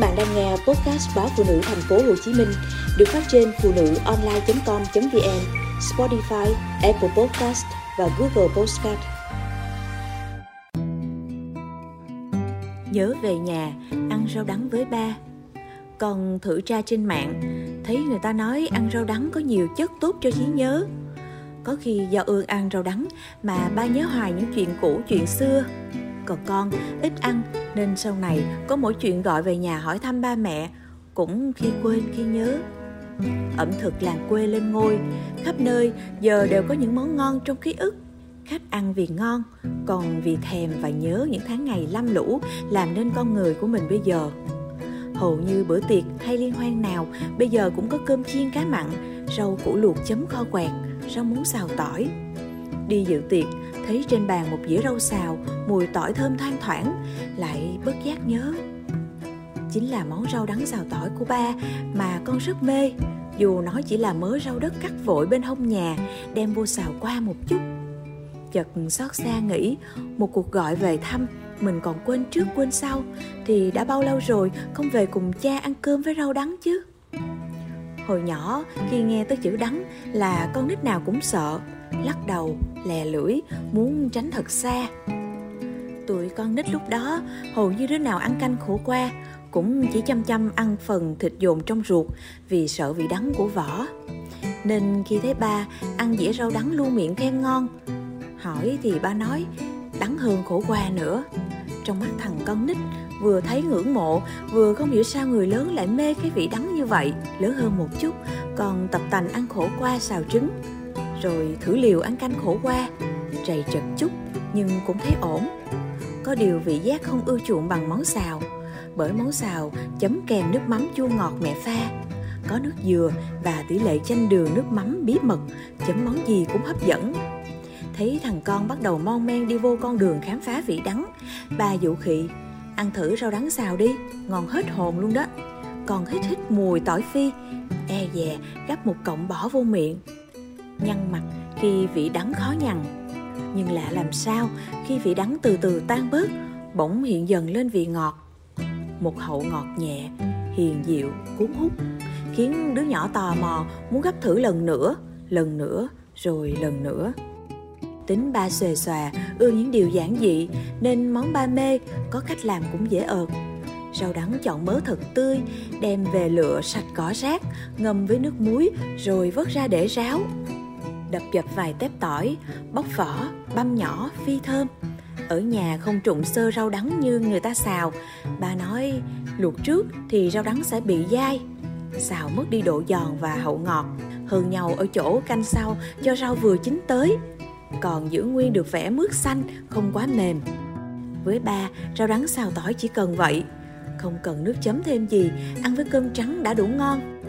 bạn đang nghe podcast báo phụ nữ thành phố Hồ Chí Minh được phát trên phụ nữ online.com.vn, Spotify, Apple Podcast và Google Podcast. Nhớ về nhà, ăn rau đắng với ba. Còn thử tra trên mạng, thấy người ta nói ăn rau đắng có nhiều chất tốt cho trí nhớ. Có khi do ương ăn rau đắng mà ba nhớ hoài những chuyện cũ, chuyện xưa. Còn con, ít ăn, nên sau này có mỗi chuyện gọi về nhà hỏi thăm ba mẹ, cũng khi quên khi nhớ. Ẩm thực làng quê lên ngôi, khắp nơi giờ đều có những món ngon trong ký ức. Khách ăn vì ngon, còn vì thèm và nhớ những tháng ngày lam lũ làm nên con người của mình bây giờ. Hầu như bữa tiệc hay liên hoan nào, bây giờ cũng có cơm chiên cá mặn, rau củ luộc chấm kho quẹt, rau muống xào tỏi. Đi dự tiệc thấy trên bàn một dĩa rau xào, mùi tỏi thơm thoang thoảng, lại bất giác nhớ. Chính là món rau đắng xào tỏi của ba mà con rất mê, dù nó chỉ là mớ rau đất cắt vội bên hông nhà, đem vô xào qua một chút. Chợt xót xa nghĩ, một cuộc gọi về thăm mình còn quên trước quên sau, thì đã bao lâu rồi không về cùng cha ăn cơm với rau đắng chứ? Hồi nhỏ, khi nghe tới chữ đắng là con nít nào cũng sợ lắc đầu, lè lưỡi, muốn tránh thật xa. Tụi con nít lúc đó hầu như đứa nào ăn canh khổ qua cũng chỉ chăm chăm ăn phần thịt dồn trong ruột vì sợ vị đắng của vỏ. Nên khi thấy ba ăn dĩa rau đắng luôn miệng khen ngon, hỏi thì ba nói đắng hơn khổ qua nữa. Trong mắt thằng con nít vừa thấy ngưỡng mộ, vừa không hiểu sao người lớn lại mê cái vị đắng như vậy, lớn hơn một chút, còn tập tành ăn khổ qua xào trứng rồi thử liều ăn canh khổ qua trầy chật chút nhưng cũng thấy ổn. Có điều vị giác không ưa chuộng bằng món xào, bởi món xào chấm kèm nước mắm chua ngọt mẹ pha. Có nước dừa và tỷ lệ chanh đường nước mắm bí mật, chấm món gì cũng hấp dẫn. Thấy thằng con bắt đầu mon men đi vô con đường khám phá vị đắng, bà dụ khị, ăn thử rau đắng xào đi, ngon hết hồn luôn đó. Còn hít hít mùi tỏi phi e dè gắp một cọng bỏ vô miệng nhăn mặt khi vị đắng khó nhằn. Nhưng lạ làm sao, khi vị đắng từ từ tan bớt, bỗng hiện dần lên vị ngọt. Một hậu ngọt nhẹ, hiền diệu cuốn hút, khiến đứa nhỏ tò mò muốn gấp thử lần nữa lần nữa, rồi lần nữa. Tính ba xòe xòa, ưa những điều giản dị, nên món ba mê có cách làm cũng dễ ợt. Rau đắng chọn mớ thật tươi, đem về lựa sạch cỏ rác, ngâm với nước muối, rồi vớt ra để ráo đập dập vài tép tỏi, bóc vỏ, băm nhỏ, phi thơm. Ở nhà không trụng sơ rau đắng như người ta xào. Bà nói luộc trước thì rau đắng sẽ bị dai. Xào mất đi độ giòn và hậu ngọt. Hơn nhau ở chỗ canh sau cho rau vừa chín tới. Còn giữ nguyên được vẻ mướt xanh, không quá mềm. Với ba, rau đắng xào tỏi chỉ cần vậy. Không cần nước chấm thêm gì, ăn với cơm trắng đã đủ ngon.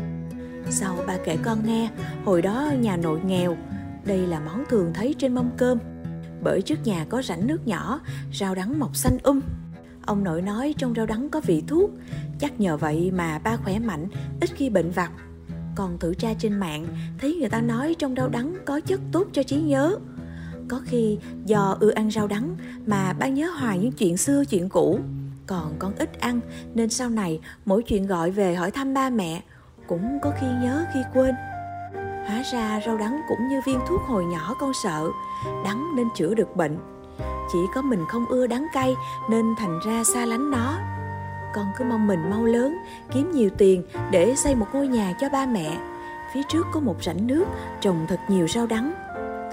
Sau ba kể con nghe, hồi đó nhà nội nghèo, đây là món thường thấy trên mâm cơm. Bởi trước nhà có rãnh nước nhỏ, rau đắng mọc xanh um. Ông nội nói trong rau đắng có vị thuốc, chắc nhờ vậy mà ba khỏe mạnh, ít khi bệnh vặt. Còn thử tra trên mạng, thấy người ta nói trong rau đắng có chất tốt cho trí nhớ. Có khi do ưa ăn rau đắng mà ba nhớ hoài những chuyện xưa chuyện cũ. Còn con ít ăn nên sau này mỗi chuyện gọi về hỏi thăm ba mẹ cũng có khi nhớ khi quên. Hóa ra rau đắng cũng như viên thuốc hồi nhỏ con sợ, Đắng nên chữa được bệnh. Chỉ có mình không ưa đắng cay Nên thành ra xa lánh nó. Con cứ mong mình mau lớn, Kiếm nhiều tiền để xây một ngôi nhà cho ba mẹ. Phía trước có một rãnh nước Trồng thật nhiều rau đắng.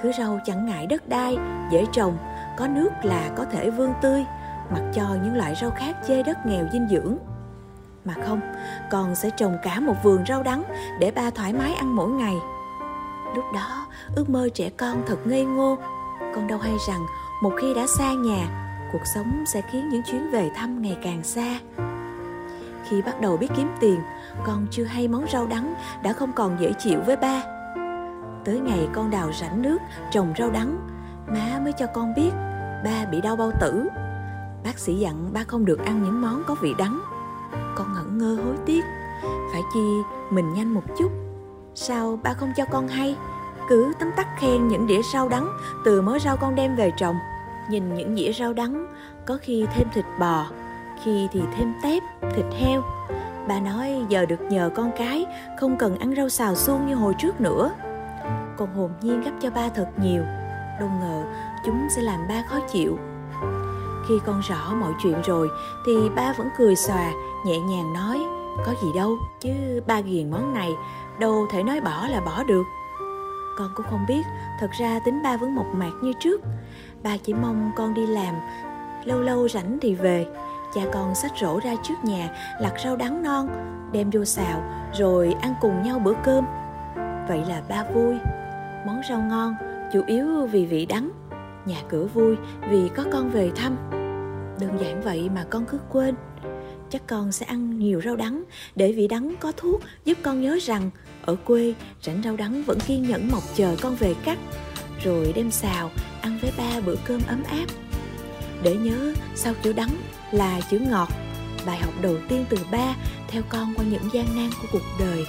Thứ rau chẳng ngại đất đai, Dễ trồng, Có nước là có thể vươn tươi, Mặc cho những loại rau khác chê đất nghèo dinh dưỡng mà không, con sẽ trồng cả một vườn rau đắng để ba thoải mái ăn mỗi ngày. Lúc đó, ước mơ trẻ con thật ngây ngô. Con đâu hay rằng, một khi đã xa nhà, cuộc sống sẽ khiến những chuyến về thăm ngày càng xa. Khi bắt đầu biết kiếm tiền, con chưa hay món rau đắng đã không còn dễ chịu với ba. Tới ngày con đào rãnh nước, trồng rau đắng, má mới cho con biết ba bị đau bao tử. Bác sĩ dặn ba không được ăn những món có vị đắng con ngẩn ngơ hối tiếc. Phải chi mình nhanh một chút. Sao ba không cho con hay? Cứ tấm tắc khen những đĩa rau đắng, từ mớ rau con đem về trồng. Nhìn những dĩa rau đắng, có khi thêm thịt bò, khi thì thêm tép, thịt heo. Ba nói giờ được nhờ con cái, không cần ăn rau xào suông như hồi trước nữa. Con hồn nhiên gấp cho ba thật nhiều. Đâu ngờ chúng sẽ làm ba khó chịu khi con rõ mọi chuyện rồi, thì ba vẫn cười xòa, nhẹ nhàng nói, có gì đâu, chứ ba ghiền món này, đâu thể nói bỏ là bỏ được. Con cũng không biết, thật ra tính ba vẫn mộc mạc như trước. Ba chỉ mong con đi làm, lâu lâu rảnh thì về. Cha con xách rổ ra trước nhà, lặt rau đắng non, đem vô xào, rồi ăn cùng nhau bữa cơm. Vậy là ba vui. Món rau ngon, chủ yếu vì vị đắng, nhà cửa vui vì có con về thăm đơn giản vậy mà con cứ quên. Chắc con sẽ ăn nhiều rau đắng, để vị đắng có thuốc giúp con nhớ rằng ở quê, rảnh rau đắng vẫn kiên nhẫn mọc chờ con về cắt, rồi đem xào, ăn với ba bữa cơm ấm áp. Để nhớ, sau chữ đắng là chữ ngọt, bài học đầu tiên từ ba theo con qua những gian nan của cuộc đời.